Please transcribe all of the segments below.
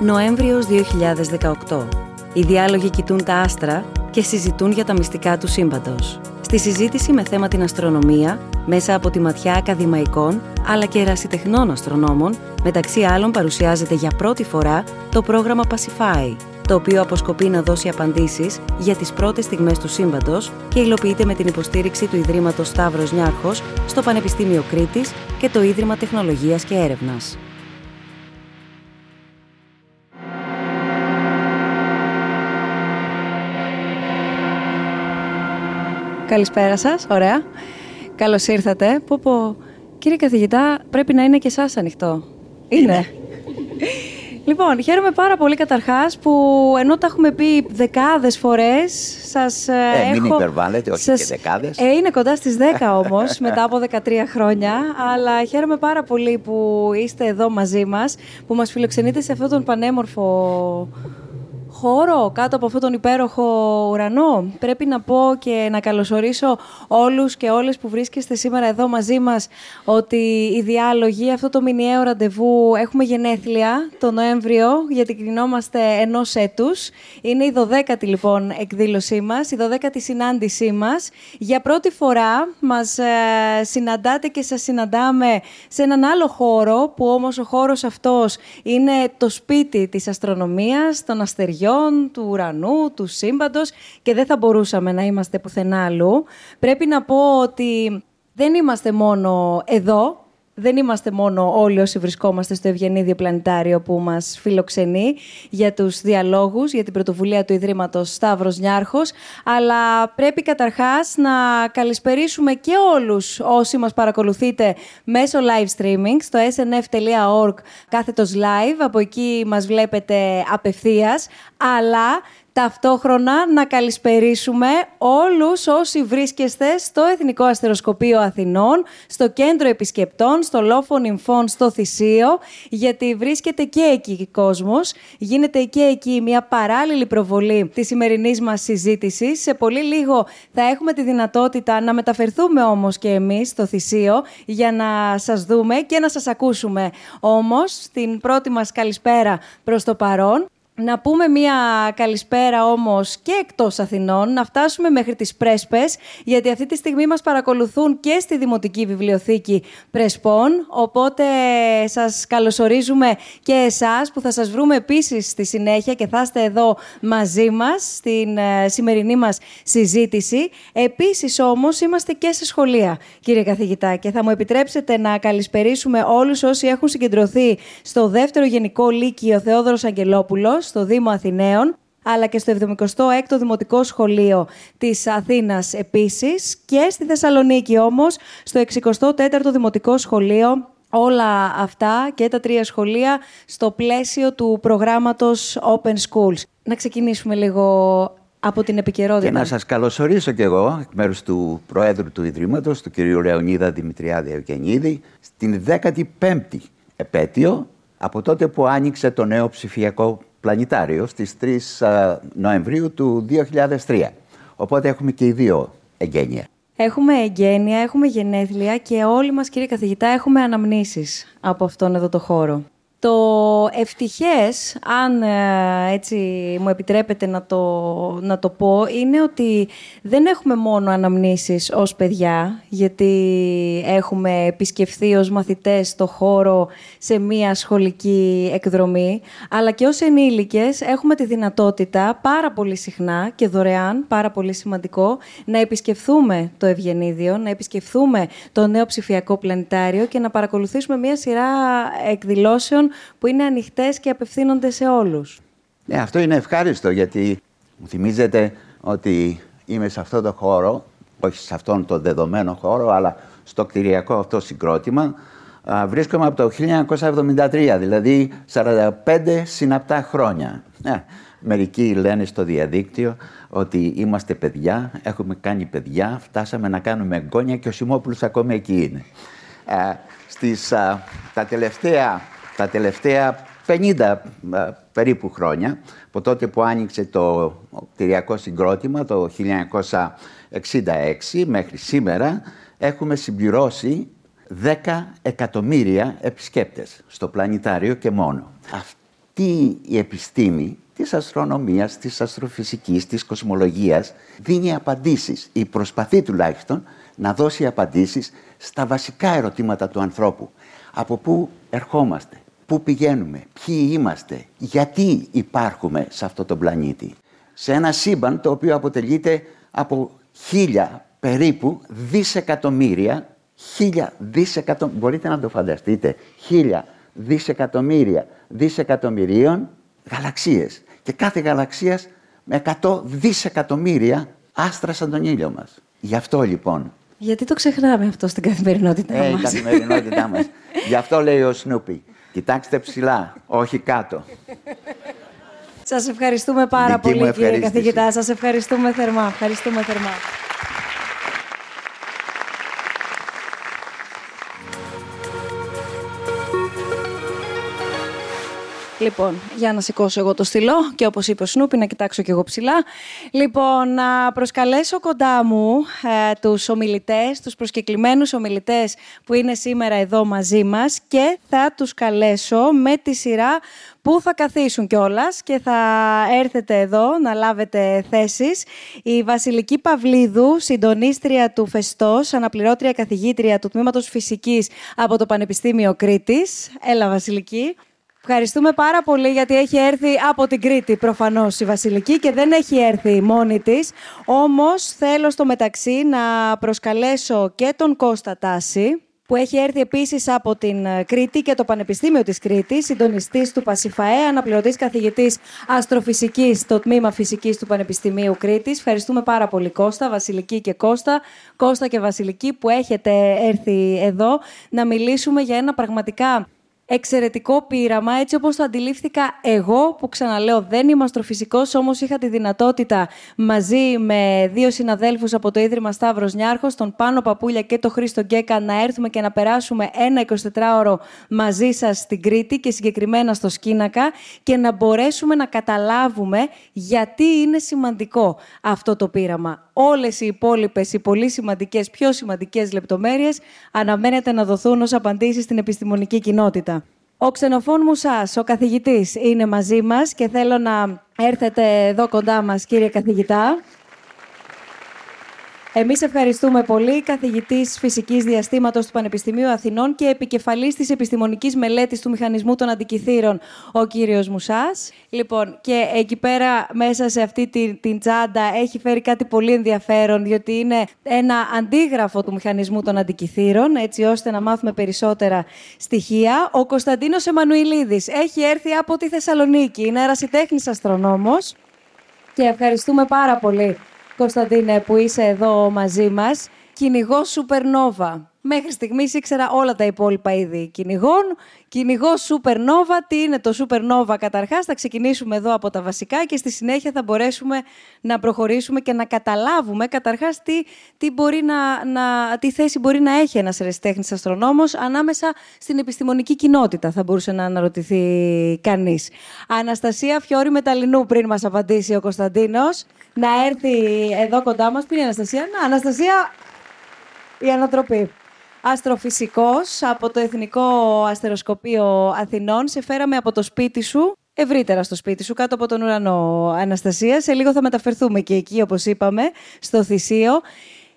Νοέμβριος 2018. Οι διάλογοι κοιτούν τα άστρα και συζητούν για τα μυστικά του σύμπαντος. Στη συζήτηση με θέμα την αστρονομία, μέσα από τη ματιά ακαδημαϊκών αλλά και ερασιτεχνών αστρονόμων, μεταξύ άλλων παρουσιάζεται για πρώτη φορά το πρόγραμμα Pacify, το οποίο αποσκοπεί να δώσει απαντήσεις για τις πρώτες στιγμές του σύμπαντος και υλοποιείται με την υποστήριξη του Ιδρύματος Σταύρος Νιάρχος στο Πανεπιστήμιο Κρήτης και το Ίδρυμα Τεχνολογίας και Έρευνας. Καλησπέρα σας, ωραία. Καλώς ήρθατε. Πω πω, κύριε καθηγητά, πρέπει να είναι και εσάς ανοιχτό. Είναι. Λοιπόν, χαίρομαι πάρα πολύ καταρχάς που ενώ τα έχουμε πει δεκάδες φορές, σας ε, έχω... Μην υπερβάλλετε, όχι και δεκάδες. Ε, είναι κοντά στις 10 όμως, μετά από 13 χρόνια, αλλά χαίρομαι πάρα πολύ που είστε εδώ μαζί μας, που μας φιλοξενείτε σε αυτόν τον πανέμορφο χώρο κάτω από αυτόν τον υπέροχο ουρανό. Πρέπει να πω και να καλωσορίσω όλους και όλες που βρίσκεστε σήμερα εδώ μαζί μας ότι οι διάλογοι, αυτό το μηνιαίο ραντεβού έχουμε γενέθλια το Νοέμβριο γιατί κρινόμαστε ενός έτους. Είναι η 12η λοιπόν εκδήλωσή μας, η 12η συνάντησή μας. Για πρώτη φορά μας ε, συναντάτε και σας συναντάμε σε έναν άλλο χώρο που όμως ο χώρος αυτός είναι το σπίτι της αστρονομίας, των αστεριών του ουρανού, του σύμπαντος και δεν θα μπορούσαμε να είμαστε πουθενά αλλού. Πρέπει να πω ότι δεν είμαστε μόνο εδώ, δεν είμαστε μόνο όλοι όσοι βρισκόμαστε στο Ευγενίδιο Πλανητάριο που μας φιλοξενεί για τους διαλόγους, για την πρωτοβουλία του Ιδρύματος Σταύρος Νιάρχος, αλλά πρέπει καταρχάς να καλησπερίσουμε και όλους όσοι μας παρακολουθείτε μέσω live streaming στο snf.org κάθετος live, από εκεί μας βλέπετε απευθείας, αλλά Ταυτόχρονα να καλησπερίσουμε όλους όσοι βρίσκεστε στο Εθνικό Αστεροσκοπείο Αθηνών, στο Κέντρο Επισκεπτών, στο Λόφο Νυμφών, στο Θησίο, γιατί βρίσκεται και εκεί κόσμος. Γίνεται και εκεί μια παράλληλη προβολή της σημερινής μας συζήτησης. Σε πολύ λίγο θα έχουμε τη δυνατότητα να μεταφερθούμε όμως και εμείς στο Θησίο για να σας δούμε και να σας ακούσουμε. Όμως, την πρώτη μας καλησπέρα προς το παρόν να πούμε μία καλησπέρα όμως και εκτός Αθηνών, να φτάσουμε μέχρι τις Πρέσπες, γιατί αυτή τη στιγμή μας παρακολουθούν και στη Δημοτική Βιβλιοθήκη Πρεσπών, οπότε σας καλωσορίζουμε και εσάς που θα σας βρούμε επίσης στη συνέχεια και θα είστε εδώ μαζί μας στην ε, σημερινή μας συζήτηση. Επίσης όμως είμαστε και σε σχολεία, κύριε καθηγητά, και θα μου επιτρέψετε να καλησπερίσουμε όλους όσοι έχουν συγκεντρωθεί στο δεύτερο Γενικό Λύκειο Θεόδωρος Αγγελόπουλος, στο Δήμο Αθηναίων, αλλά και στο 76ο Δημοτικό Σχολείο της Αθήνας επίσης και στη Θεσσαλονίκη όμως, στο 64ο Δημοτικό Σχολείο όλα αυτά και τα τρία σχολεία στο πλαίσιο του προγράμματος Open Schools. Να ξεκινήσουμε λίγο από την επικαιρότητα. Και να σας καλωσορίσω κι εγώ, εκ μέρους του Προέδρου του Ιδρύματος, του κ. Λεωνίδα Δημητριάδη Ευγενίδη, στην 15η επέτειο από τότε που άνοιξε το νέο ψηφιακό πλανητάριο στις 3 Νοεμβρίου του 2003. Οπότε έχουμε και οι δύο εγγένεια. Έχουμε εγγένεια, έχουμε γενέθλια και όλοι μας κύριε καθηγητά έχουμε αναμνήσεις από αυτόν εδώ το χώρο. Το ευτυχές, αν ε, έτσι μου επιτρέπετε να το, να το πω, είναι ότι δεν έχουμε μόνο αναμνήσεις ως παιδιά, γιατί έχουμε επισκεφθεί ως μαθητές το χώρο σε μία σχολική εκδρομή, αλλά και ως ενήλικες έχουμε τη δυνατότητα πάρα πολύ συχνά και δωρεάν, πάρα πολύ σημαντικό, να επισκεφθούμε το Ευγενίδιο, να επισκεφθούμε το νέο ψηφιακό πλανητάριο και να παρακολουθήσουμε μία σειρά εκδηλώσεων που είναι ανοιχτές και απευθύνονται σε όλους. Ναι, αυτό είναι ευχάριστο γιατί μου θυμίζετε ότι είμαι σε αυτό το χώρο, όχι σε αυτόν τον δεδομένο χώρο, αλλά στο κτηριακό αυτό συγκρότημα, βρίσκομαι από το 1973, δηλαδή 45 συναπτά χρόνια. Ναι, μερικοί λένε στο διαδίκτυο ότι είμαστε παιδιά, έχουμε κάνει παιδιά, φτάσαμε να κάνουμε εγγόνια και ο Σιμόπουλος ακόμη εκεί είναι. στις, τα τελευταία τα τελευταία 50 ε, περίπου χρόνια, από τότε που άνοιξε το κτηριακό συγκρότημα το 1966 μέχρι σήμερα, έχουμε συμπληρώσει 10 εκατομμύρια επισκέπτες στο πλανητάριο και μόνο. τι η επιστήμη της αστρονομίας, της αστροφυσικής, της κοσμολογίας δίνει απαντήσεις ή προσπαθεί τουλάχιστον να δώσει απαντήσεις στα βασικά ερωτήματα του ανθρώπου. Από πού ερχόμαστε, πού πηγαίνουμε, ποιοι είμαστε, γιατί υπάρχουμε σε αυτό το πλανήτη. Σε ένα σύμπαν το οποίο αποτελείται από χίλια περίπου δισεκατομμύρια, χίλια δισεκατομμύρια, μπορείτε να το φανταστείτε, χίλια δισεκατομμύρια δισεκατομμυρίων γαλαξίες. Και κάθε γαλαξίας με 100 δισεκατομμύρια άστρα σαν τον ήλιο μας. Γι' αυτό λοιπόν. Γιατί το ξεχνάμε αυτό στην καθημερινότητά ε, μας; Στην καθημερινότητά μας. Γι' αυτό λέει ο Σνούπι. Κοιτάξτε ψηλά, όχι κάτω. Σας ευχαριστούμε πάρα πολύ κύριε καθηγητά. Σας ευχαριστούμε θερμά. Ευχαριστούμε θερμά. Λοιπόν, για να σηκώσω εγώ το στυλό και όπως είπε ο Σνούπι να κοιτάξω και εγώ ψηλά. Λοιπόν, να προσκαλέσω κοντά μου ε, τους ομιλητές, τους προσκεκλημένους ομιλητές που είναι σήμερα εδώ μαζί μας και θα τους καλέσω με τη σειρά που θα καθίσουν κιόλας και θα έρθετε εδώ να λάβετε θέσεις. Η Βασιλική Παυλίδου, συντονίστρια του Φεστός, αναπληρώτρια καθηγήτρια του Τμήματος Φυσικής από το Πανεπιστήμιο Κρήτης. Έλα Βασιλική. Ευχαριστούμε πάρα πολύ γιατί έχει έρθει από την Κρήτη προφανώς η Βασιλική και δεν έχει έρθει μόνη της. Όμως θέλω στο μεταξύ να προσκαλέσω και τον Κώστα Τάση που έχει έρθει επίσης από την Κρήτη και το Πανεπιστήμιο της Κρήτης, συντονιστής του Πασιφαέ, αναπληρωτής καθηγητής αστροφυσικής στο Τμήμα Φυσικής του Πανεπιστημίου Κρήτης. Ευχαριστούμε πάρα πολύ Κώστα, Βασιλική και Κώστα, Κώστα και Βασιλική που έχετε έρθει εδώ να μιλήσουμε για ένα πραγματικά εξαιρετικό πείραμα, έτσι όπως το αντιλήφθηκα εγώ, που ξαναλέω δεν είμαι αστροφυσικός, όμως είχα τη δυνατότητα μαζί με δύο συναδέλφους από το Ίδρυμα Σταύρος Νιάρχος, τον Πάνο Παπούλια και τον Χρήστο Γκέκα, να έρθουμε και να περάσουμε ένα 24ωρο μαζί σας στην Κρήτη και συγκεκριμένα στο Σκίνακα και να μπορέσουμε να καταλάβουμε γιατί είναι σημαντικό αυτό το πείραμα όλες οι υπόλοιπες, οι πολύ σημαντικές, πιο σημαντικές λεπτομέρειες αναμένεται να δοθούν ως απαντήσεις στην επιστημονική κοινότητα. Ο Ξενοφών Μουσάς, ο καθηγητής, είναι μαζί μας και θέλω να έρθετε εδώ κοντά μας, κύριε καθηγητά. Εμείς ευχαριστούμε πολύ, καθηγητής φυσικής διαστήματος του Πανεπιστημίου Αθηνών και επικεφαλής της επιστημονικής μελέτης του μηχανισμού των αντικειθήρων, ο κύριος Μουσάς. Λοιπόν, και εκεί πέρα μέσα σε αυτή την, την τσάντα έχει φέρει κάτι πολύ ενδιαφέρον, διότι είναι ένα αντίγραφο του μηχανισμού των αντικειθήρων, έτσι ώστε να μάθουμε περισσότερα στοιχεία. Ο Κωνσταντίνος Εμμανουηλίδης έχει έρθει από τη Θεσσαλονίκη, είναι ερασιτέχνης αστρονόμος και ευχαριστούμε πάρα πολύ Κωνσταντίνε, που είσαι εδώ μαζί μας. Κυνηγό Supernova. Μέχρι στιγμής ήξερα όλα τα υπόλοιπα είδη κυνηγών. Κυνηγό Supernova. Τι είναι το Supernova καταρχάς; Θα ξεκινήσουμε εδώ από τα βασικά και στη συνέχεια θα μπορέσουμε να προχωρήσουμε και να καταλάβουμε καταρχάς τι, τι, μπορεί να, να, τι θέση μπορεί να έχει ένας ερεσιτέχνης αστρονόμος ανάμεσα στην επιστημονική κοινότητα, θα μπορούσε να αναρωτηθεί κανείς. Αναστασία Φιόρη Μεταλλινού πριν μας απαντήσει ο Κωνσταντίνος να έρθει εδώ κοντά μας. Πριν η Αναστασία. Να, Αναστασία, η ανατροπή. Αστροφυσικός από το Εθνικό Αστεροσκοπείο Αθηνών. Σε φέραμε από το σπίτι σου, ευρύτερα στο σπίτι σου, κάτω από τον ουρανό, Αναστασία. Σε λίγο θα μεταφερθούμε και εκεί, όπως είπαμε, στο Θησίο.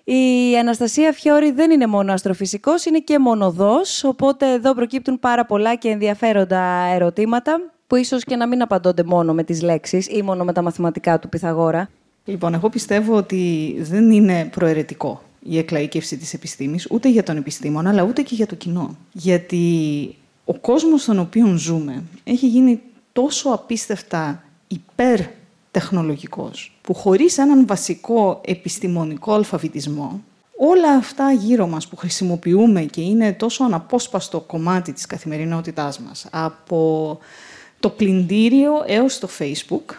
Η Αναστασία Φιόρη δεν είναι μόνο αστροφυσικός, είναι και μονοδός, οπότε εδώ προκύπτουν πάρα πολλά και ενδιαφέροντα ερωτήματα, που ίσως και να μην απαντώνται μόνο με τις λέξεις ή μόνο με τα μαθηματικά του Πυθαγόρα. Λοιπόν, εγώ πιστεύω ότι δεν είναι προαιρετικό η εκλαϊκεύση της επιστήμης, ούτε για τον επιστήμονα, αλλά ούτε και για το κοινό. Γιατί ο κόσμος στον οποίο ζούμε έχει γίνει τόσο απίστευτα υπερτεχνολογικός, που χωρίς έναν βασικό επιστημονικό αλφαβητισμό, όλα αυτά γύρω μας που χρησιμοποιούμε και είναι τόσο αναπόσπαστο κομμάτι της καθημερινότητάς μας, από το πλυντήριο έως το Facebook,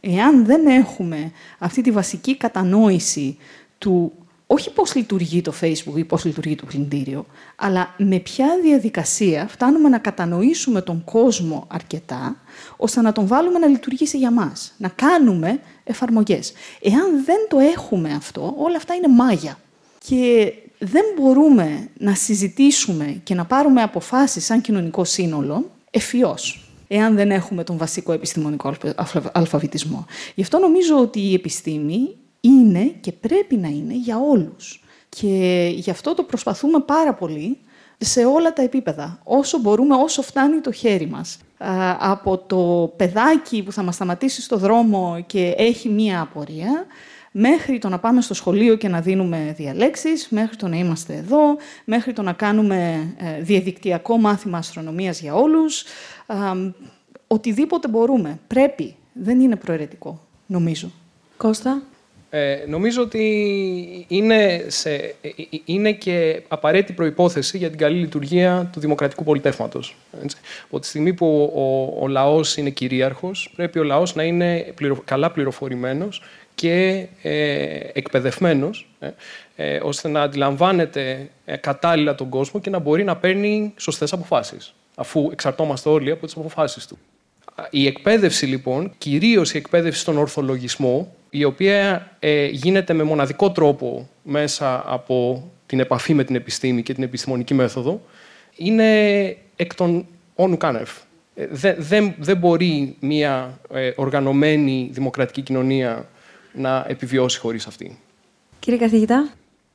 εάν δεν έχουμε αυτή τη βασική κατανόηση του όχι πώς λειτουργεί το Facebook ή πώς λειτουργεί το πλυντήριο, αλλά με ποια διαδικασία φτάνουμε να κατανοήσουμε τον κόσμο αρκετά, ώστε να τον βάλουμε να λειτουργήσει για μας, να κάνουμε εφαρμογές. Εάν δεν το έχουμε αυτό, όλα αυτά είναι μάγια. Και δεν μπορούμε να συζητήσουμε και να πάρουμε αποφάσεις σαν κοινωνικό σύνολο ευφυώς. εάν δεν έχουμε τον βασικό επιστημονικό αλφαβητισμό. Γι' αυτό νομίζω ότι η επιστήμη είναι και πρέπει να είναι για όλους. Και γι' αυτό το προσπαθούμε πάρα πολύ σε όλα τα επίπεδα, όσο μπορούμε, όσο φτάνει το χέρι μας. Από το παιδάκι που θα μας σταματήσει στο δρόμο και έχει μία απορία, μέχρι το να πάμε στο σχολείο και να δίνουμε διαλέξεις, μέχρι το να είμαστε εδώ, μέχρι το να κάνουμε ε, διαδικτυακό μάθημα αστρονομίας για όλους. Οτιδήποτε μπορούμε. Πρέπει. Δεν είναι προαιρετικό, νομίζω. Κώστα; Ε, νομίζω ότι είναι, σε, ε, ε, είναι και απαραίτητη προϋπόθεση για την καλή λειτουργία του δημοκρατικού πολιτεύματος. Από τη στιγμή που ο, ο λαός είναι κυρίαρχος, πρέπει ο λαός να είναι καλά πληροφορημένος και ε, εκπαιδευμένος, ε, ώστε να αντιλαμβάνεται κατάλληλα τον κόσμο και να μπορεί να παίρνει σωστές αποφάσεις, αφού εξαρτώμαστε όλοι από τις αποφάσεις του. Η εκπαίδευση, λοιπόν, κυρίως η εκπαίδευση στον ορθολογισμό, η οποία ε, γίνεται με μοναδικό τρόπο μέσα από την επαφή με την επιστήμη και την επιστημονική μέθοδο, είναι εκ των όνου κάνευ. Ε, δεν, δεν, μπορεί μια ε, οργανωμένη δημοκρατική κοινωνία να επιβιώσει χωρίς αυτή. Κύριε καθηγητά.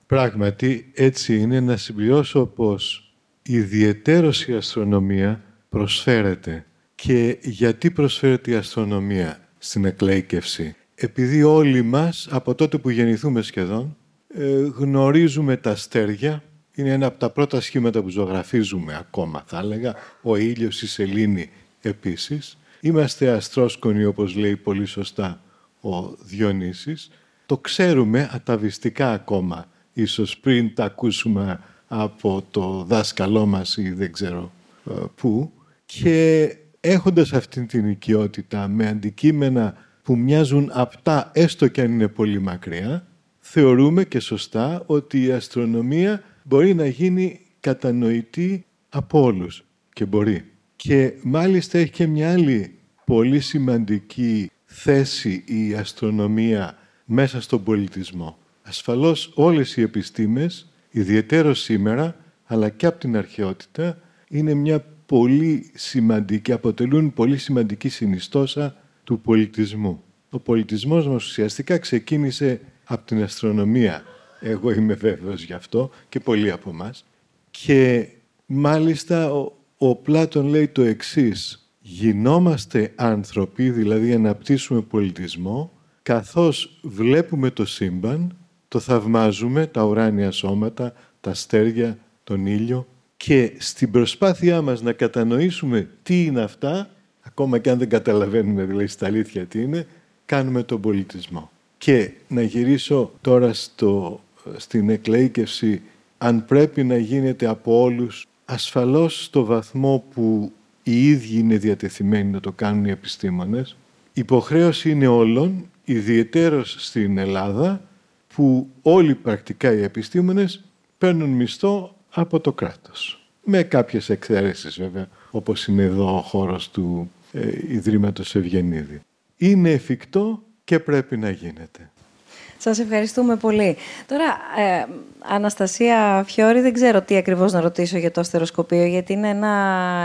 Πράγματι, έτσι είναι να συμπληρώσω πως ιδιαιτέρως η αστρονομία προσφέρεται. Και γιατί προσφέρεται η αστρονομία στην εκλέικευση επειδή όλοι μας, από τότε που γεννηθούμε σχεδόν, ε, γνωρίζουμε τα αστέρια. Είναι ένα από τα πρώτα σχήματα που ζωγραφίζουμε ακόμα, θα έλεγα. Ο ήλιος, η σελήνη επίσης. Είμαστε αστρόσκονοι, όπως λέει πολύ σωστά ο Διονύσης. Το ξέρουμε αταβιστικά ακόμα, ίσως πριν τα ακούσουμε από το δάσκαλό μας ή δεν ξέρω ε, πού. Και έχοντας αυτή την οικειότητα με αντικείμενα που μοιάζουν απτά έστω και αν είναι πολύ μακριά, θεωρούμε και σωστά ότι η αστρονομία μπορεί να γίνει κατανοητή από όλους και μπορεί. Και μάλιστα έχει και μια άλλη πολύ σημαντική θέση η αστρονομία μέσα στον πολιτισμό. Ασφαλώς όλες οι επιστήμες, ιδιαίτερο σήμερα, αλλά και από την αρχαιότητα, είναι μια πολύ σημαντική, αποτελούν πολύ σημαντική συνιστόσα του πολιτισμού. Ο πολιτισμός μας ουσιαστικά ξεκίνησε από την αστρονομία. Εγώ είμαι βέβαιος γι' αυτό και πολλοί από εμάς. Και μάλιστα ο, ο Πλάτων λέει το εξής. Γινόμαστε άνθρωποι, δηλαδή αναπτύσσουμε πολιτισμό, καθώς βλέπουμε το σύμπαν, το θαυμάζουμε, τα ουράνια σώματα, τα αστέρια, τον ήλιο και στην προσπάθειά μας να κατανοήσουμε τι είναι αυτά, ακόμα και αν δεν καταλαβαίνουμε δηλαδή στα αλήθεια τι είναι, κάνουμε τον πολιτισμό. Και να γυρίσω τώρα στο, στην εκλαίκευση, αν πρέπει να γίνεται από όλους, ασφαλώς στο βαθμό που οι ίδιοι είναι διατεθειμένοι να το κάνουν οι επιστήμονες, υποχρέωση είναι όλων, ιδιαιτέρως στην Ελλάδα, που όλοι πρακτικά οι επιστήμονες παίρνουν μισθό από το κράτος. Με κάποιες εξαιρέσεις βέβαια, όπως είναι εδώ ο χώρος του ε, Ιδρύματος Ευγενίδη. Είναι εφικτό και πρέπει να γίνεται. Σας ευχαριστούμε πολύ. Τώρα, ε, Αναστασία Φιόρη, δεν ξέρω τι ακριβώς να ρωτήσω για το αστεροσκοπείο, γιατί είναι ένα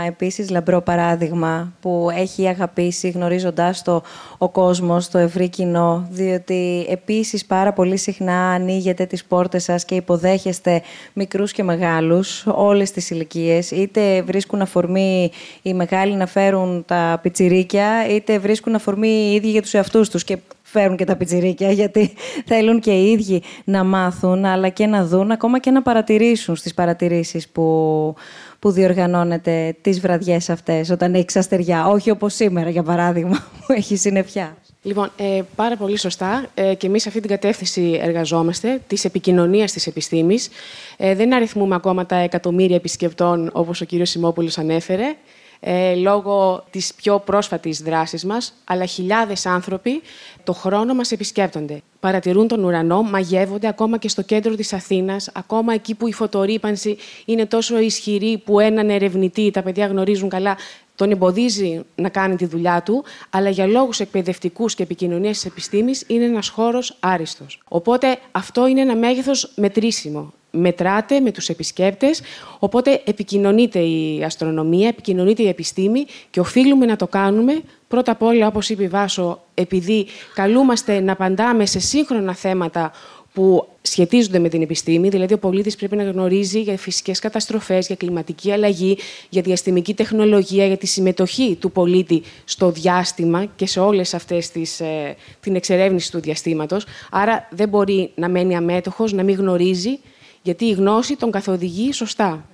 επίσης λαμπρό παράδειγμα που έχει αγαπήσει γνωρίζοντάς το ο κόσμος, το ευρύ κοινό, διότι επίσης πάρα πολύ συχνά ανοίγετε τις πόρτες σας και υποδέχεστε μικρούς και μεγάλους, όλες τις ηλικίες, είτε βρίσκουν αφορμή οι μεγάλοι να φέρουν τα πιτσιρίκια, είτε βρίσκουν αφορμή οι ίδιοι για τους εαυτούς τους. Και φέρουν και τα πιτσιρίκια, γιατί θέλουν και οι ίδιοι να μάθουν, αλλά και να δουν, ακόμα και να παρατηρήσουν στις παρατηρήσεις που, που διοργανώνεται τις βραδιές αυτές, όταν έχει αστεριά. Όχι όπως σήμερα, για παράδειγμα, που έχει συννεφιά. Λοιπόν, ε, πάρα πολύ σωστά. Ε, και εμείς σε αυτή την κατεύθυνση εργαζόμαστε, της επικοινωνίας της επιστήμης. Ε, δεν αριθμούμε ακόμα τα εκατομμύρια επισκεπτών, όπως ο κύριος Σιμόπουλος ανέφερε ε, λόγω της πιο πρόσφατης δράσης μας, αλλά χιλιάδες άνθρωποι το χρόνο μας επισκέπτονται. Παρατηρούν τον ουρανό, μαγεύονται ακόμα και στο κέντρο της Αθήνας, ακόμα εκεί που η φωτορύπανση είναι τόσο ισχυρή που έναν ερευνητή, τα παιδιά γνωρίζουν καλά, τον εμποδίζει να κάνει τη δουλειά του, αλλά για λόγους εκπαιδευτικούς και επικοινωνίας της επιστήμης είναι ένας χώρος άριστος. Οπότε αυτό είναι ένα μέγεθος μετρήσιμο. Μετράται με τους επισκέπτες, οπότε επικοινωνείται η αστρονομία, επικοινωνείται η επιστήμη και οφείλουμε να το κάνουμε πρώτα απ' όλα, όπως είπε η Βάσο, επειδή καλούμαστε να απαντάμε σε σύγχρονα θέματα που σχετίζονται με την επιστήμη, δηλαδή ο πολίτης πρέπει να γνωρίζει για φυσικές καταστροφές, για κλιματική αλλαγή, για διαστημική τεχνολογία, για τη συμμετοχή του πολίτη στο διάστημα και σε όλες αυτές τις, ε, την εξερεύνηση του διαστήματος. Άρα δεν μπορεί να μένει αμέτωχος, να μην γνωρίζει, γιατί η γνώση τον καθοδηγεί σωστά.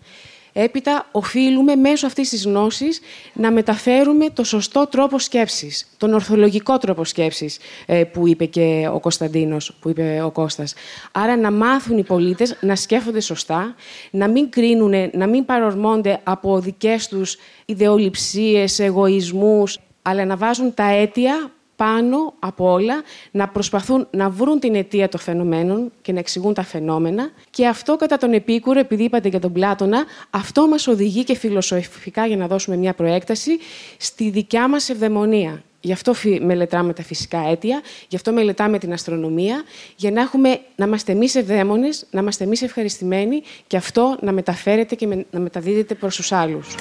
Έπειτα, οφείλουμε μέσω αυτής της γνώσης να μεταφέρουμε το σωστό τρόπο σκέψης, τον ορθολογικό τρόπο σκέψης ε, που είπε και ο Κωνσταντίνος, που είπε ο Κώστας. Άρα να μάθουν οι πολίτες να σκέφτονται σωστά, να μην κρίνουν, να μην παρορμώνται από δικές τους ιδεολειψίες, εγωισμούς, αλλά να βάζουν τα αίτια πάνω από όλα να προσπαθούν να βρουν την αιτία των φαινομένων και να εξηγούν τα φαινόμενα. Και αυτό κατά τον Επίκουρο, επειδή είπατε για τον Πλάτωνα, αυτό μας οδηγεί και φιλοσοφικά, για να δώσουμε μια προέκταση, στη δικιά μας ευδαιμονία. Γι' αυτό μελετάμε τα φυσικά αίτια, γι' αυτό μελετάμε την αστρονομία, για να, έχουμε, να είμαστε εμείς ευδαίμονες, να είμαστε εμείς ευχαριστημένοι και αυτό να μεταφέρεται και να μεταδίδεται προς τους άλλους.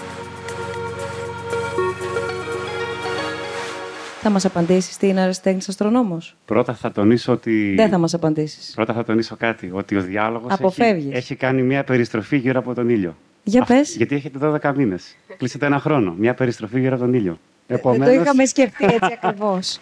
Θα μας απαντήσεις τι είναι αριστέχνη αστρονόμος; Πρώτα θα τονίσω ότι. Δεν θα μας απαντήσεις. Πρώτα θα τονίσω κάτι. Ότι ο διάλογος έχει, έχει κάνει μια περιστροφή γύρω από τον ήλιο. Για πες. Γιατί έχετε 12 μήνες. Κλείσετε ένα χρόνο. Μια περιστροφή γύρω από τον ήλιο. Επομένως... Δεν το είχαμε σκεφτεί έτσι ακριβώς.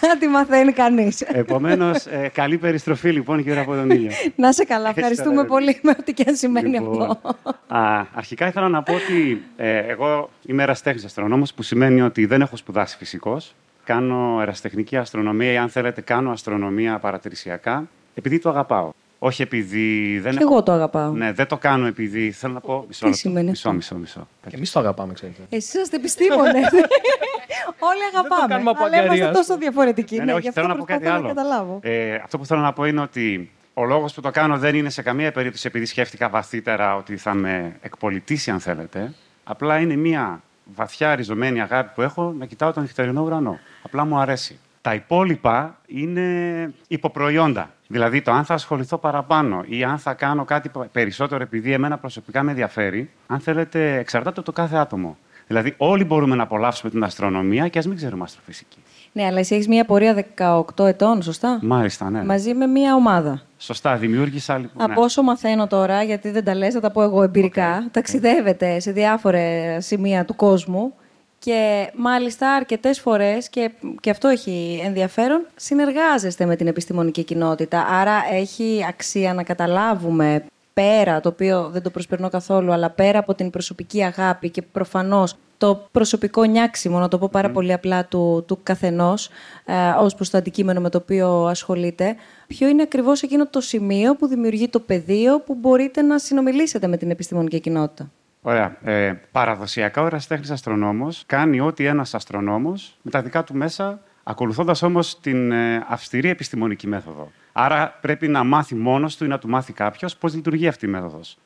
Να τη μαθαίνει κανείς. Επομένως, ε, καλή περιστροφή λοιπόν γύρω από τον ήλιο. να σε καλά. Ευχαριστούμε πολύ με ό,τι και αν σημαίνει λοιπόν, αυτό. Α, αρχικά ήθελα να πω ότι ε, εγώ είμαι εραστέχνη αστρονόμος, που σημαίνει ότι δεν έχω σπουδάσει φυσικός. Κάνω εραστεχνική αστρονομία ή αν θέλετε κάνω αστρονομία παρατηρησιακά, επειδή το αγαπάω. Όχι επειδή δεν. Και εγώ το αγαπάω. Ναι, δεν το κάνω επειδή. Θέλω να πω. Μισό, Τι σημαίνει μισό, μισό, μισό. Και εμείς το αγαπάμε, ξέρετε. Εσείς είστε επιστήμονε. Όλοι αγαπάμε. Δεν το αλλά είμαστε τόσο διαφορετικοί. Ναι, ναι, όχι, θέλω να πω κάτι άλλο. Ε, αυτό που θέλω να πω είναι ότι ο λόγος που το κάνω δεν είναι σε καμία περίπτωση επειδή σκέφτηκα βαθύτερα ότι θα με εκπολιτήσει, αν θέλετε. Απλά είναι μια βαθιά ριζωμένη αγάπη που έχω να κοιτάω τον νυχτερινό ουρανό. Απλά μου αρέσει. Τα υπόλοιπα είναι υποπροϊόντα. Δηλαδή, το αν θα ασχοληθώ παραπάνω ή αν θα κάνω κάτι περισσότερο επειδή εμένα προσωπικά με ενδιαφέρει, αν θέλετε, εξαρτάται από το κάθε άτομο. Δηλαδή, όλοι μπορούμε να απολαύσουμε την αστρονομία και ας μην ξέρουμε αστροφυσική. Ναι, αλλά εσύ έχεις μια πορεία 18 ετών, σωστά; Μάλιστα, ναι. Μαζί με μια ομάδα. Σωστά, δημιούργησα λοιπόν. Από ναι. όσο μαθαίνω τώρα, γιατί δεν τα λες, θα τα πω εγώ εμπειρικά, okay. ταξιδεύετε σε διάφορα σημεία του κόσμου και μάλιστα αρκετές φορές, και, και αυτό έχει ενδιαφέρον, συνεργάζεστε με την επιστημονική κοινότητα. Άρα έχει αξία να καταλάβουμε πέρα, το οποίο δεν το προσπερνώ καθόλου, αλλά πέρα από την προσωπική αγάπη και προφανώς το προσωπικό νιάξιμο, να το πω πάρα πολύ απλά, του, του καθενός, ε, ως προς το αντικείμενο με το οποίο ασχολείται, ποιο είναι ακριβώς εκείνο το σημείο που δημιουργεί το πεδίο που μπορείτε να συνομιλήσετε με την επιστημονική κοινότητα; Ωραία. Ε, παραδοσιακά ο ερασιτέχνη αστρονόμος κάνει ό,τι ένας αστρονόμος με τα δικά του μέσα, ακολουθώντας όμως την ε, αυστηρή επιστημονική μέθοδο. Άρα πρέπει να μάθει μόνος του ή να του μάθει κάποιος πώς λειτουργεί αυτή η μέθοδος.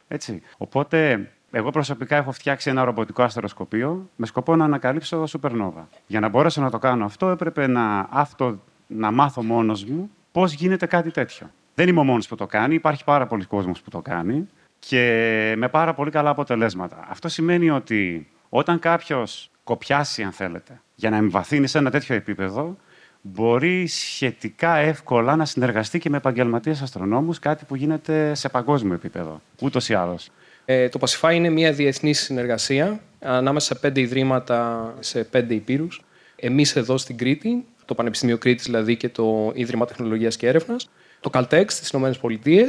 Οπότε, εγώ προσωπικά έχω φτιάξει ένα ρομποτικό αστεροσκοπείο με σκοπό να ανακαλύψω σούπερνόβα. Για να μπορέσω να το κάνω αυτό, έπρεπε να, αυτό, να μάθω μόνος μου πώς γίνεται κάτι τέτοιο. Δεν είμαι ο μόνος που το κάνει, υπάρχει πάρα πολλοί κόσμος που το κάνει και με πάρα πολύ καλά αποτελέσματα. Αυτό σημαίνει ότι όταν κάποιος κοπιάσει, αν θέλετε, για να εμβαθύνει σε ένα τέτοιο επίπεδο, μπορεί σχετικά εύκολα να συνεργαστεί και με επαγγελματίες αστρονόμους, κάτι που γίνεται σε παγκόσμιο επίπεδο. Ούτως ή άλλως. Ε, το Pacify είναι μια διεθνής συνεργασία ανάμεσα σε πέντε ιδρύματα σε πέντε υπήρους. Εμείς εδώ στην Κρήτη, το Πανεπιστήμιο Κρήτης δηλαδή και το Ίδρυμα Τεχνολογίας και Έρευνας, το Caltex στι ΗΠΑ,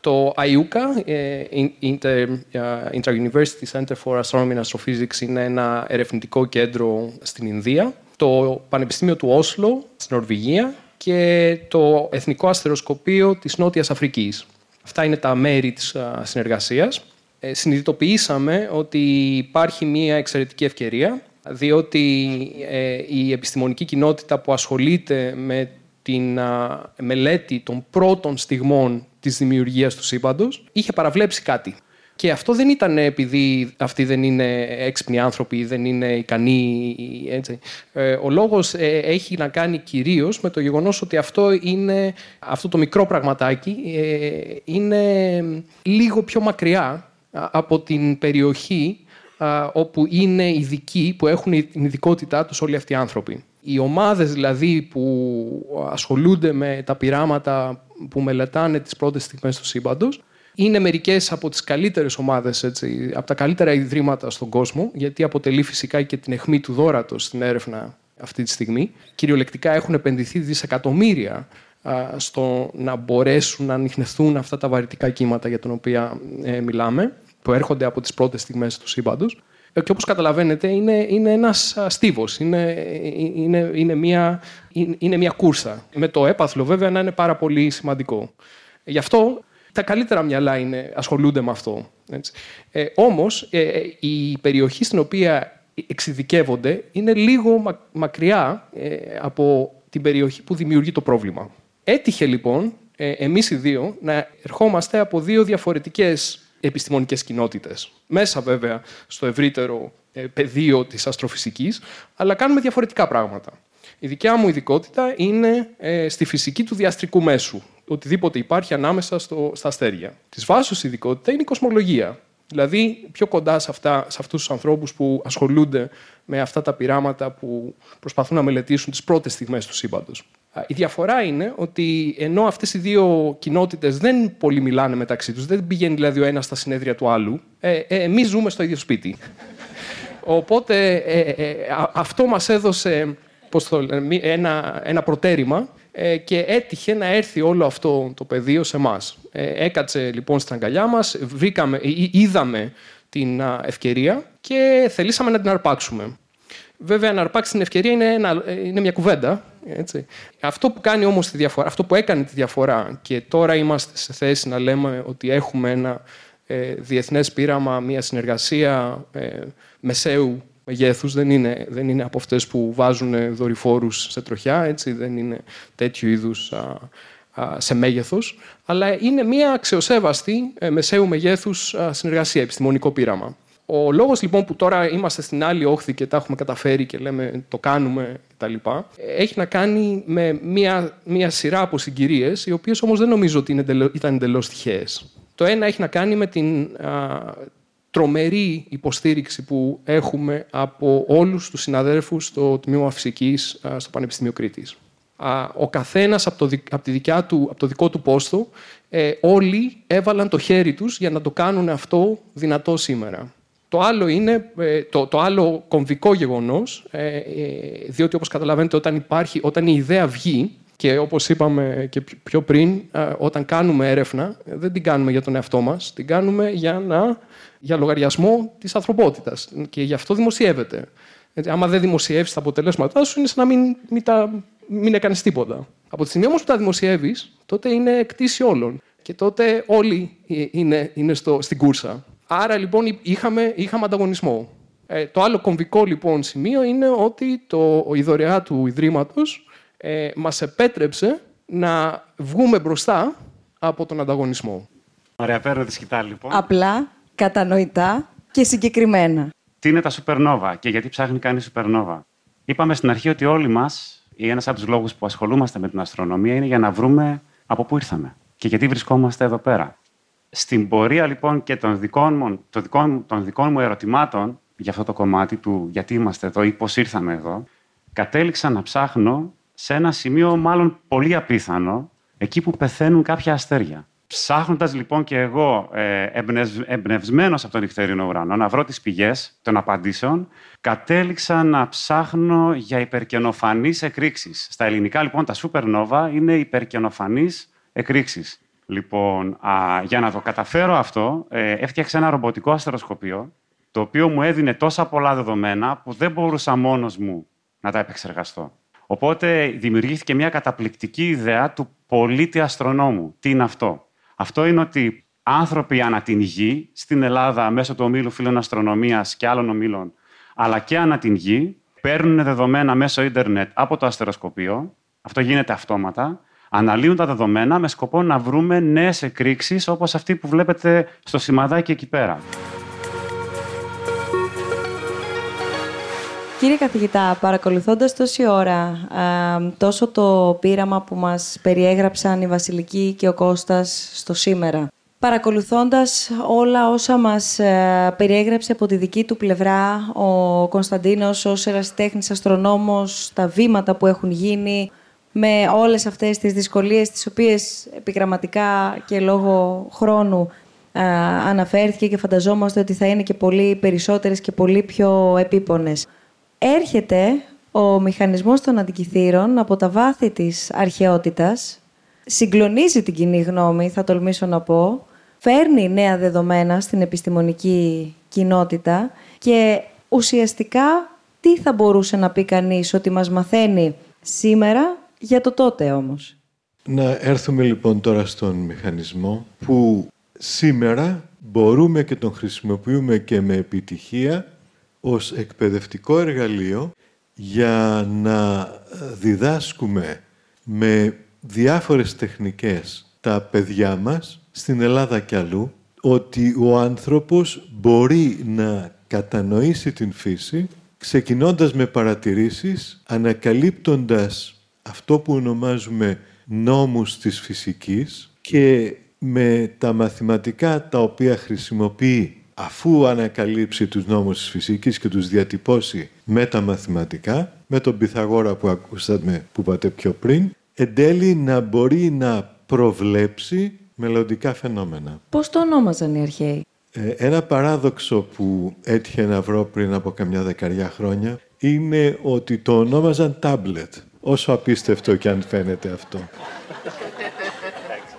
το IUCA, ε, Inter, Inter-University Center for Astronomy and Astrophysics, είναι ένα ερευνητικό κέντρο στην Ινδία. Το Πανεπιστήμιο του Όσλο, στην Νορβηγία. Και το Εθνικό Αστεροσκοπείο της Νότιας Αφρικής. Αυτά είναι τα μέρη της συνεργασίας. Ε, συνειδητοποιήσαμε ότι υπάρχει μία εξαιρετική ευκαιρία, διότι ε, η επιστημονική κοινότητα που ασχολείται με την μελέτη των πρώτων στιγμών της δημιουργίας του σύμπαντος, είχε παραβλέψει κάτι. Και αυτό δεν ήταν επειδή αυτοί δεν είναι έξυπνοι άνθρωποι, δεν είναι ικανοί. Έτσι. Ε, ο λόγος ε, έχει να κάνει κυρίως με το γεγονός ότι αυτό, είναι, αυτό το μικρό πραγματάκι ε, είναι λίγο πιο μακριά από την περιοχή όπου είναι ειδικοί, που έχουν την ειδικότητά τους όλοι αυτοί οι άνθρωποι. Οι ομάδες δηλαδή που ασχολούνται με τα πειράματα που μελετάνε τις πρώτες στιγμές του σύμπαντος είναι μερικές από τις καλύτερες ομάδες, έτσι, από τα καλύτερα ιδρύματα στον κόσμο, γιατί αποτελεί φυσικά και την αιχμή του δόρατος στην έρευνα αυτή τη στιγμή. Κυριολεκτικά έχουν επενδυθεί δισεκατομμύρια στο να μπορέσουν να ανοιχνευτούν αυτά τα βαρυτικά κύματα για τα οποία ε, μιλάμε, που έρχονται από τις πρώτες στιγμές του σύμπαντος. Ε, και όπως καταλαβαίνετε είναι, είναι ένας στίβος, είναι, είναι, είναι, μια, είναι, μια κούρσα. Με το έπαθλο βέβαια να είναι πάρα πολύ σημαντικό. Γι' αυτό τα καλύτερα μυαλά είναι, ασχολούνται με αυτό. Έτσι. Ε, όμως ε, ε, η περιοχή στην οποία εξειδικεύονται είναι λίγο μακριά από την περιοχή που δημιουργεί το πρόβλημα. Έτυχε λοιπόν εμείς οι δύο να ερχόμαστε από δύο διαφορετικές επιστημονικές κοινότητες. Μέσα βέβαια στο ευρύτερο πεδίο της αστροφυσικής, αλλά κάνουμε διαφορετικά πράγματα. Η δικιά μου ειδικότητα είναι στη φυσική του διαστρικού μέσου, οτιδήποτε υπάρχει ανάμεσα στο, στα αστέρια. Της βάσης ειδικότητα είναι η κοσμολογία. Δηλαδή, πιο κοντά σε, αυτά, σε αυτούς τους ανθρώπους που ασχολούνται με αυτά τα πειράματα που προσπαθούν να μελετήσουν τις πρώτες στιγμές του σύμπαντος. Η διαφορά είναι ότι ενώ αυτές οι δύο κοινότητες δεν πολύ μιλάνε μεταξύ τους, δεν πηγαίνει δηλαδή ο ένας στα συνέδρια του άλλου, ε, ε, εμείς ζούμε στο ίδιο σπίτι. Οπότε ε, ε, αυτό μας έδωσε πώς το ένα, ένα προτέρημα ε, και έτυχε να έρθει όλο αυτό το πεδίο σε εμάς. έκατσε λοιπόν στην αγκαλιά μας, βρήκαμε, είδαμε την ευκαιρία και θελήσαμε να την αρπάξουμε. Βέβαια, να αρπάξεις την ευκαιρία είναι, ένα, είναι μια κουβέντα. Έτσι. Αυτό που κάνει όμως τη διαφορά, αυτό που έκανε τη διαφορά και τώρα είμαστε σε θέση να λέμε ότι έχουμε ένα ε, διεθνές πείραμα, μια συνεργασία ε, μεσαίου μεγέθους, δεν είναι, δεν είναι από αυτές που βάζουν δορυφόρους σε τροχιά, έτσι, δεν είναι τέτοιου είδους σε μέγεθος, αλλά είναι μια αξιοσέβαστη ε, μεσαίου μεγέθους συνεργασία, επιστημονικό πείραμα. Ο λόγος λοιπόν που τώρα είμαστε στην άλλη όχθη και τα έχουμε καταφέρει και λέμε το κάνουμε κτλ. έχει να κάνει με μια, μια σειρά από συγκυρίες, οι οποίες όμως δεν νομίζω ότι είναι, ήταν εντελώς τυχαίες. Το ένα έχει να κάνει με την τρομερή υποστήριξη που έχουμε από όλους τους συναδέλφους στο Τμήμα Φυσικής στο Πανεπιστήμιο Κρήτης. Ο καθένας από το, από τη δικιά του, από το δικό του πόστο, ε, όλοι έβαλαν το χέρι τους για να το κάνουν αυτό δυνατό σήμερα. Το άλλο είναι ε, το, το άλλο κομβικό γεγονός, ε, διότι όπως καταλαβαίνετε όταν, υπάρχει, όταν η ιδέα βγει, και όπως είπαμε και πιο πριν, όταν κάνουμε έρευνα, δεν την κάνουμε για τον εαυτό μας, την κάνουμε για να για λογαριασμό της ανθρωπότητας. Και γι' αυτό δημοσιεύεται. Έτσι, άμα δεν δημοσιεύσει τα αποτελέσματά σου, είναι σαν να μην, μην, μην έκανες τίποτα. Από τη στιγμή όμως που τα δημοσιεύεις, τότε είναι εκτίση όλων. Και τότε όλοι είναι, είναι στο, στην κούρσα. Άρα λοιπόν είχαμε, είχαμε ανταγωνισμό. Ε, το άλλο κομβικό λοιπόν σημείο είναι ότι το, η δωρεά του Ιδρύματος ε, μας επέτρεψε να βγούμε μπροστά από τον ανταγωνισμό. Ωραία, παίρνω τη σκητάλη λοιπόν. Απλά κατανοητά και συγκεκριμένα. Τι είναι τα supernova και γιατί ψάχνει κάνει supernova; Είπαμε στην αρχή ότι όλοι μας, ή ένας από τους λόγους που ασχολούμαστε με την αστρονομία, είναι για να βρούμε από πού ήρθαμε και γιατί βρισκόμαστε εδώ πέρα. Στην πορεία λοιπόν και των δικών μου, των δικών, των δικών μου ερωτημάτων για αυτό το κομμάτι του γιατί είμαστε εδώ ή πώς ήρθαμε εδώ, κατέληξα να ψάχνω σε ένα σημείο μάλλον πολύ απίθανο, εκεί που πεθαίνουν κάποια αστέρια. Ψάχνοντας λοιπόν και εγώ ε, εμπνευσμένος από τον νυχτερινό ουρανό να βρω τις πηγές των απαντήσεων, κατέληξα να ψάχνω για υπερκενοφανεί εκρήξεις. Στα ελληνικά λοιπόν τα supernova είναι υπερκενοφανεί εκρήξεις. Λοιπόν, α, για να το καταφέρω αυτό, ε, έφτιαξα ένα ρομποτικό αστεροσκοπείο, το οποίο μου έδινε τόσα πολλά δεδομένα που δεν μπορούσα μόνος μου να τα επεξεργαστώ. Οπότε δημιουργήθηκε μια καταπληκτική ιδέα του πολίτη αστρονόμου. Τι είναι αυτό; Αυτό είναι ότι άνθρωποι ανά την γη, στην Ελλάδα, μέσω του ομίλου φίλων αστρονομίας και άλλων ομίλων, αλλά και ανά την γη, παίρνουν δεδομένα μέσω ίντερνετ από το αστεροσκοπείο. Αυτό γίνεται αυτόματα. Αναλύουν τα δεδομένα με σκοπό να βρούμε νέες εκρήξεις όπως αυτή που βλέπετε στο σημαδάκι εκεί πέρα. Κύριε καθηγητά, παρακολουθώντας τόση ώρα τόσο το πείραμα που μας περιέγραψαν η Βασιλική και ο Κώστας στο σήμερα, παρακολουθώντας όλα όσα μας ε, περιέγραψε από τη δική του πλευρά ο Κωνσταντίνος ως ερασιτέχνης αστρονόμος, τα βήματα που έχουν γίνει, με όλες αυτές τις δυσκολίες τις οποίες επιγραμματικά και λόγω χρόνου ε, αναφέρθηκε και φανταζόμαστε ότι θα είναι και πολύ περισσότερες και πολύ πιο επίπονες έρχεται ο μηχανισμός των αντικειθήρων από τα βάθη της αρχαιότητας, συγκλονίζει την κοινή γνώμη, θα τολμήσω να πω, φέρνει νέα δεδομένα στην επιστημονική κοινότητα και ουσιαστικά τι θα μπορούσε να πει κανείς ότι μας μαθαίνει σήμερα για το τότε όμως. Να έρθουμε λοιπόν τώρα στον μηχανισμό που σήμερα μπορούμε και τον χρησιμοποιούμε και με επιτυχία ως εκπαιδευτικό εργαλείο για να διδάσκουμε με διάφορες τεχνικές τα παιδιά μας στην Ελλάδα και αλλού ότι ο άνθρωπος μπορεί να κατανοήσει την φύση ξεκινώντας με παρατηρήσεις, ανακαλύπτοντας αυτό που ονομάζουμε νόμους της φυσικής και με τα μαθηματικά τα οποία χρησιμοποιεί αφού ανακαλύψει τους νόμους της φυσικής και τους διατυπώσει με τα μαθηματικά, με τον Πυθαγόρα που ακούσατε που είπατε πιο πριν, εν τέλει να μπορεί να προβλέψει μελλοντικά φαινόμενα. Πώς το ονόμαζαν οι αρχαίοι; Ε, ένα παράδοξο που έτυχε να βρω πριν από καμιά δεκαριά χρόνια είναι ότι το ονόμαζαν τάμπλετ, όσο απίστευτο και αν φαίνεται αυτό.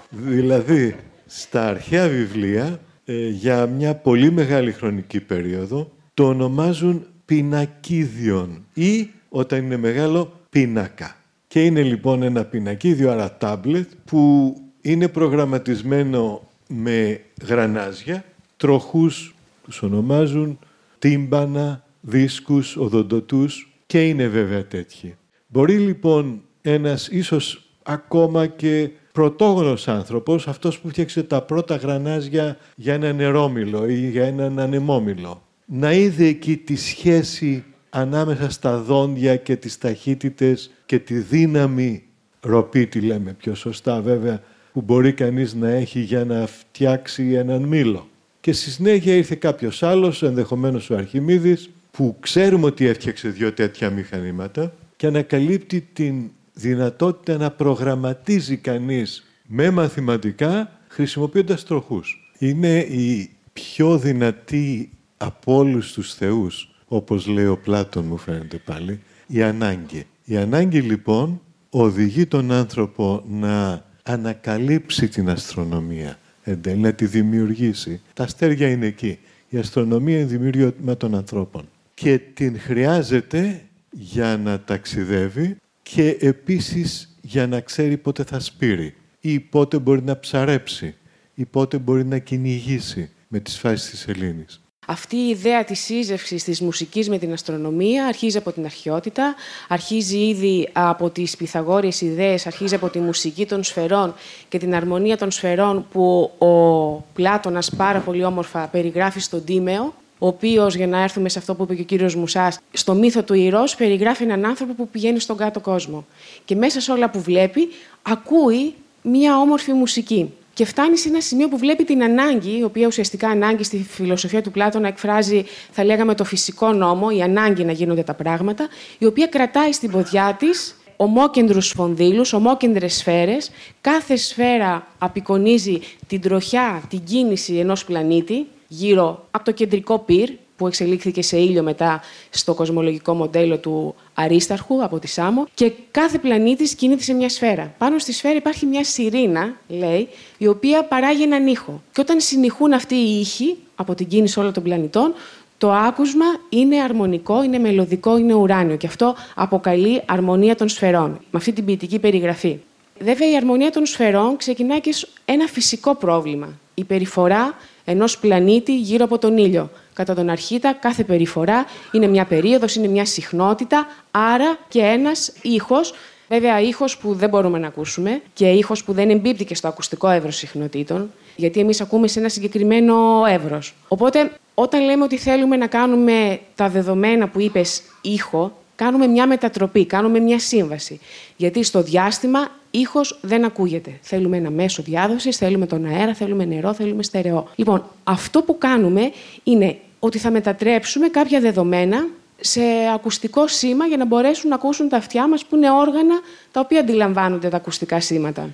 δηλαδή, στα αρχαία βιβλία ε, για μια πολύ μεγάλη χρονική περίοδο το ονομάζουν πινακίδιον ή όταν είναι μεγάλο πίνακα. Και είναι λοιπόν ένα πινακίδιο, άρα τάμπλετ, που είναι προγραμματισμένο με γρανάζια, τροχούς τους ονομάζουν, τύμπανα, δίσκους, οδοντοτούς και είναι βέβαια τέτοιοι. Μπορεί λοιπόν ένας ίσως ακόμα και πρωτόγονος άνθρωπος, αυτός που φτιάξε τα πρώτα γρανάζια για ένα νερόμυλο ή για έναν ανεμόμυλο. Να είδε εκεί τη σχέση ανάμεσα στα δόντια και τις ταχύτητες και τη δύναμη ροπή, τη λέμε πιο σωστά βέβαια, που μπορεί κανείς να έχει για να φτιάξει έναν μήλο. Και στη συνέχεια ήρθε κάποιος άλλος, ενδεχομένως ο Αρχιμίδης, που ξέρουμε ότι έφτιαξε δύο τέτοια μηχανήματα και ανακαλύπτει την δυνατότητα να προγραμματίζει κανείς με μαθηματικά χρησιμοποιώντας τροχούς. Είναι η πιο δυνατή από όλους τους θεούς, όπως λέει ο Πλάτων μου φαίνεται πάλι, η ανάγκη. Η ανάγκη λοιπόν οδηγεί τον άνθρωπο να ανακαλύψει την αστρονομία, εντέλει να τη δημιουργήσει. Τα αστέρια είναι εκεί. Η αστρονομία είναι δημιουργήμα των ανθρώπων. Και την χρειάζεται για να ταξιδεύει και επίσης για να ξέρει πότε θα σπείρει ή πότε μπορεί να ψαρέψει ή πότε μπορεί να κυνηγήσει με τις φάσεις της Ελλήνης. Αυτή η ιδέα της σύζευξης της μουσικής με την αστρονομία αρχίζει από την αρχαιότητα, αρχίζει ήδη από τις Πυθαγόριες ιδέες, αρχίζει από τη μουσική των σφαιρών και την αρμονία των σφαιρών που ο Πλάτωνας πάρα πολύ όμορφα περιγράφει στον Τίμεο ο οποίος, για να έρθουμε σε αυτό που είπε και ο κύριος Μουσάς, στο μύθο του Ηρώ περιγράφει έναν άνθρωπο που πηγαίνει στον κάτω κόσμο. Και μέσα σε όλα που βλέπει, ακούει μία όμορφη μουσική. Και φτάνει σε ένα σημείο που βλέπει την ανάγκη, η οποία ουσιαστικά ανάγκη στη φιλοσοφία του Πλάτωνα εκφράζει, θα λέγαμε, το φυσικό νόμο, η ανάγκη να γίνονται τα πράγματα, η οποία κρατάει στην ποδιά της ομόκεντρους σφονδύλους, ομόκεντρες σφαίρες. Κάθε σφαίρα απεικονίζει την τροχιά, την κίνηση ενός πλανήτη, γύρω από το κεντρικό πυρ, που εξελίχθηκε σε ήλιο μετά στο κοσμολογικό μοντέλο του Αρίσταρχου από τη Σάμο. Και κάθε πλανήτη κινείται σε μια σφαίρα. Πάνω στη σφαίρα υπάρχει μια σιρήνα, λέει, η οποία παράγει έναν ήχο. Και όταν συνηχούν αυτοί οι ήχοι από την κίνηση όλων των πλανητών, το άκουσμα είναι αρμονικό, είναι μελωδικό, είναι ουράνιο. Και αυτό αποκαλεί αρμονία των σφαιρών, με αυτή την ποιητική περιγραφή. Βέβαια, η αρμονία των σφαιρών ξεκινάει και ένα φυσικό πρόβλημα. Η περιφορά ενός πλανήτη γύρω από τον ήλιο. Κατά τον αρχήτα, κάθε περιφορά είναι μια περίοδος, είναι μια συχνότητα, άρα και ένας ήχος Βέβαια, ήχος που δεν μπορούμε να ακούσουμε και ήχος που δεν εμπίπτει και στο ακουστικό εύρος συχνοτήτων, γιατί εμείς ακούμε σε ένα συγκεκριμένο εύρος. Οπότε, όταν λέμε ότι θέλουμε να κάνουμε τα δεδομένα που είπες ήχο, κάνουμε μια μετατροπή, κάνουμε μια σύμβαση. Γιατί στο διάστημα ήχος δεν ακούγεται. Θέλουμε ένα μέσο διάδοσης, θέλουμε τον αέρα, θέλουμε νερό, θέλουμε στερεό. Λοιπόν, αυτό που κάνουμε είναι ότι θα μετατρέψουμε κάποια δεδομένα σε ακουστικό σήμα για να μπορέσουν να ακούσουν τα αυτιά μας που είναι όργανα τα οποία αντιλαμβάνονται τα ακουστικά σήματα.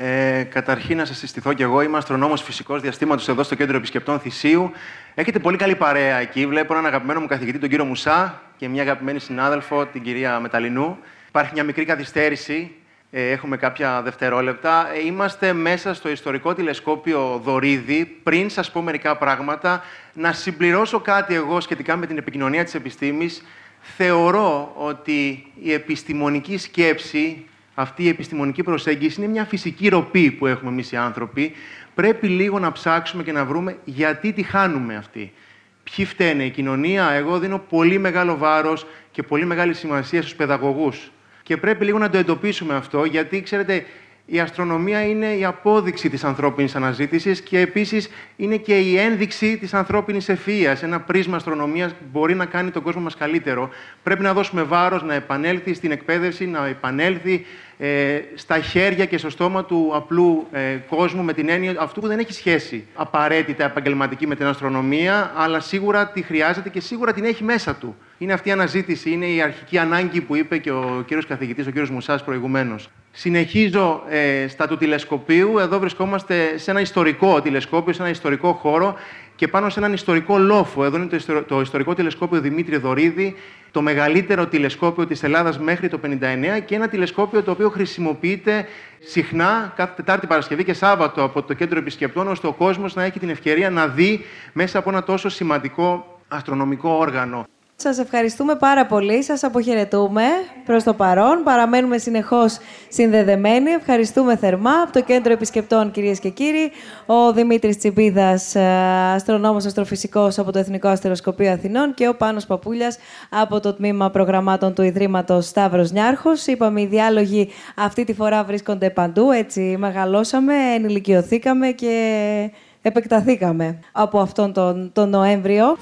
Ε, καταρχήν, να σας συστηθώ κι εγώ. Είμαι αστρονόμος φυσικός διαστήματος εδώ στο κέντρο επισκεπτών Θησίου. Έχετε πολύ καλή παρέα εκεί. Βλέπω έναν αγαπημένο μου καθηγητή, τον κύριο Μουσά, και μια αγαπημένη συνάδελφο, την κυρία Μεταλινού. Υπάρχει μια μικρή καθυστέρηση. Ε, έχουμε κάποια δευτερόλεπτα. Ε, είμαστε μέσα στο ιστορικό τηλεσκόπιο Δωρίδη. Πριν σας πω μερικά πράγματα, να συμπληρώσω κάτι εγώ σχετικά με την επικοινωνία της επιστήμης. Θεωρώ ότι η επιστημονική σκέψη αυτή η επιστημονική προσέγγιση είναι μια φυσική ροπή που έχουμε εμείς οι άνθρωποι. Πρέπει λίγο να ψάξουμε και να βρούμε γιατί τη χάνουμε αυτή. Ποιοι φταίνε, η κοινωνία; Εγώ δίνω πολύ μεγάλο βάρος και πολύ μεγάλη σημασία στους παιδαγωγούς. Και πρέπει λίγο να το εντοπίσουμε αυτό, γιατί, ξέρετε, η αστρονομία είναι η απόδειξη της ανθρώπινης αναζήτησης και επίσης είναι και η ένδειξη της ανθρώπινης ευφυΐας. Ένα πρίσμα αστρονομίας μπορεί να κάνει τον κόσμο μας καλύτερο. Πρέπει να δώσουμε βάρος, να επανέλθει στην εκπαίδευση, να επανέλθει ε, στα χέρια και στο στόμα του απλού ε, κόσμου με την έννοια αυτού που δεν έχει σχέση απαραίτητα επαγγελματική με την αστρονομία, αλλά σίγουρα τη χρειάζεται και σίγουρα την έχει μέσα του. Είναι αυτή η αναζήτηση, είναι η αρχική ανάγκη που είπε και ο κύριος καθηγητής, ο κύριος Μουσάς προηγουμένως. Συνεχίζω ε, στα του τηλεσκοπίου. Εδώ βρισκόμαστε σε ένα ιστορικό τηλεσκόπιο, σε ένα ιστορικό χώρο και πάνω σε έναν ιστορικό λόφο. Εδώ είναι το, το ιστορικό τηλεσκόπιο Δημήτρη Δωρίδη, το μεγαλύτερο τηλεσκόπιο της Ελλάδας μέχρι το 1959 και ένα τηλεσκόπιο το οποίο χρησιμοποιείται συχνά κάθε Τετάρτη, Παρασκευή και Σάββατο από το κέντρο επισκεπτών, ώστε ο κόσμος να έχει την ευκαιρία να δει μέσα από ένα τόσο σημαντικό αστρονομικό όργανο. Σας ευχαριστούμε πάρα πολύ. Σας αποχαιρετούμε προς το παρόν. Παραμένουμε συνεχώς συνδεδεμένοι. Ευχαριστούμε θερμά από το Κέντρο Επισκεπτών, κυρίες και κύριοι. Ο Δημήτρης Τσιμπίδας, ε, αστρονόμος αστροφυσικός από το Εθνικό Αστεροσκοπείο Αθηνών και ο Πάνος Παπούλιας από το Τμήμα Προγραμμάτων του Ιδρύματος Σταύρος Νιάρχος. Είπαμε, οι διάλογοι αυτή τη φορά βρίσκονται παντού. Έτσι, μεγαλώσαμε, ενηλικιωθήκαμε και επεκταθήκαμε από αυτόν τον, τον Νοέμβριο.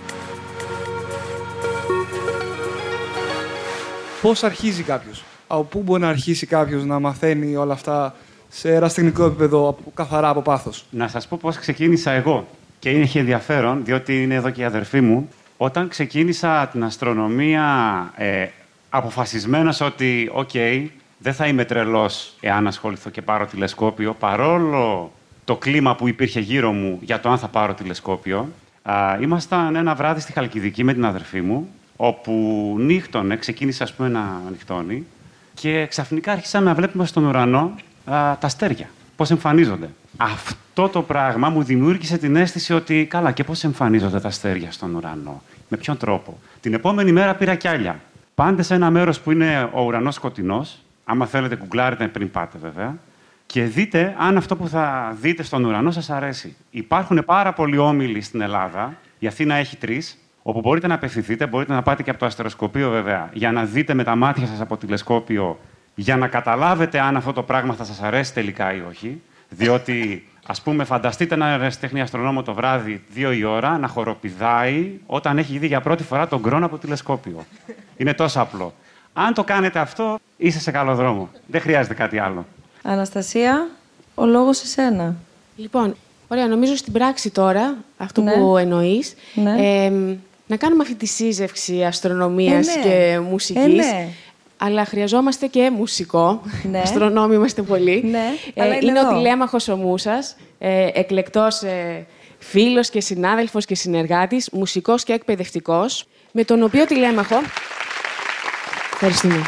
Πώς αρχίζει κάποιος, Από πού μπορεί να αρχίσει κάποιος να μαθαίνει όλα αυτά σε ερασιτεχνικό επίπεδο, καθαρά από πάθος; Να σας πω πώς ξεκίνησα εγώ. Και είναι έχει ενδιαφέρον, διότι είναι εδώ και η αδερφή μου. Όταν ξεκίνησα την αστρονομία, ε, αποφασισμένος ότι, οκ, δεν θα είμαι τρελός εάν ασχοληθώ και πάρω τηλεσκόπιο, παρόλο το κλίμα που υπήρχε γύρω μου για το αν θα πάρω τηλεσκόπιο. Α, ήμασταν ένα βράδυ στη Χαλκιδική με την αδερφή μου όπου νύχτωνε, ξεκίνησε ας πούμε να νυχτώνει και ξαφνικά άρχισαμε να βλέπουμε στον ουρανό α, τα αστέρια, πώς εμφανίζονται. Αυτό το πράγμα μου δημιούργησε την αίσθηση ότι καλά και πώς εμφανίζονται τα αστέρια στον ουρανό, με ποιον τρόπο. Την επόμενη μέρα πήρα κι άλλα. Πάντε σε ένα μέρος που είναι ο ουρανός σκοτεινός, άμα θέλετε κουκλάρετε πριν πάτε βέβαια, και δείτε αν αυτό που θα δείτε στον ουρανό σας αρέσει. Υπάρχουν πάρα πολλοί όμιλοι στην Ελλάδα, η Αθήνα έχει τρεις, όπου μπορείτε να απευθυνθείτε, μπορείτε να πάτε και από το αστεροσκοπείο βέβαια, για να δείτε με τα μάτια σας από τηλεσκόπιο, για να καταλάβετε αν αυτό το πράγμα θα σας αρέσει τελικά ή όχι. Διότι, ας πούμε, φανταστείτε ένας ερασιτέχνη αστρονόμο το βράδυ, δύο η ώρα, να χοροπηδάει όταν έχει δει για πρώτη φορά τον κρόνο από τηλεσκόπιο. Είναι τόσο απλό. Αν το κάνετε αυτό, είστε σε καλό δρόμο. Δεν χρειάζεται κάτι άλλο. Αναστασία, ο λόγος σε σένα. Λοιπόν, ωραία, νομίζω στην πράξη τώρα, αυτό Ναι. που εννοείς, Ναι. εμ, να κάνουμε αυτή τη σύζευξη αστρονομίας Ε, ναι. και μουσικής. Ε, ναι. Αλλά χρειαζόμαστε και μουσικό. Ναι. Αστρονόμοι είμαστε πολλοί. Ναι, Ε, αλλά είναι είναι εδώ. ο τηλέμαχος ο Μούσας, ε, εκλεκτός ε, φίλος και συνάδελφος και συνεργάτης, μουσικός και εκπαιδευτικός, με τον οποίο τηλέμαχο... Ευχαριστούμε.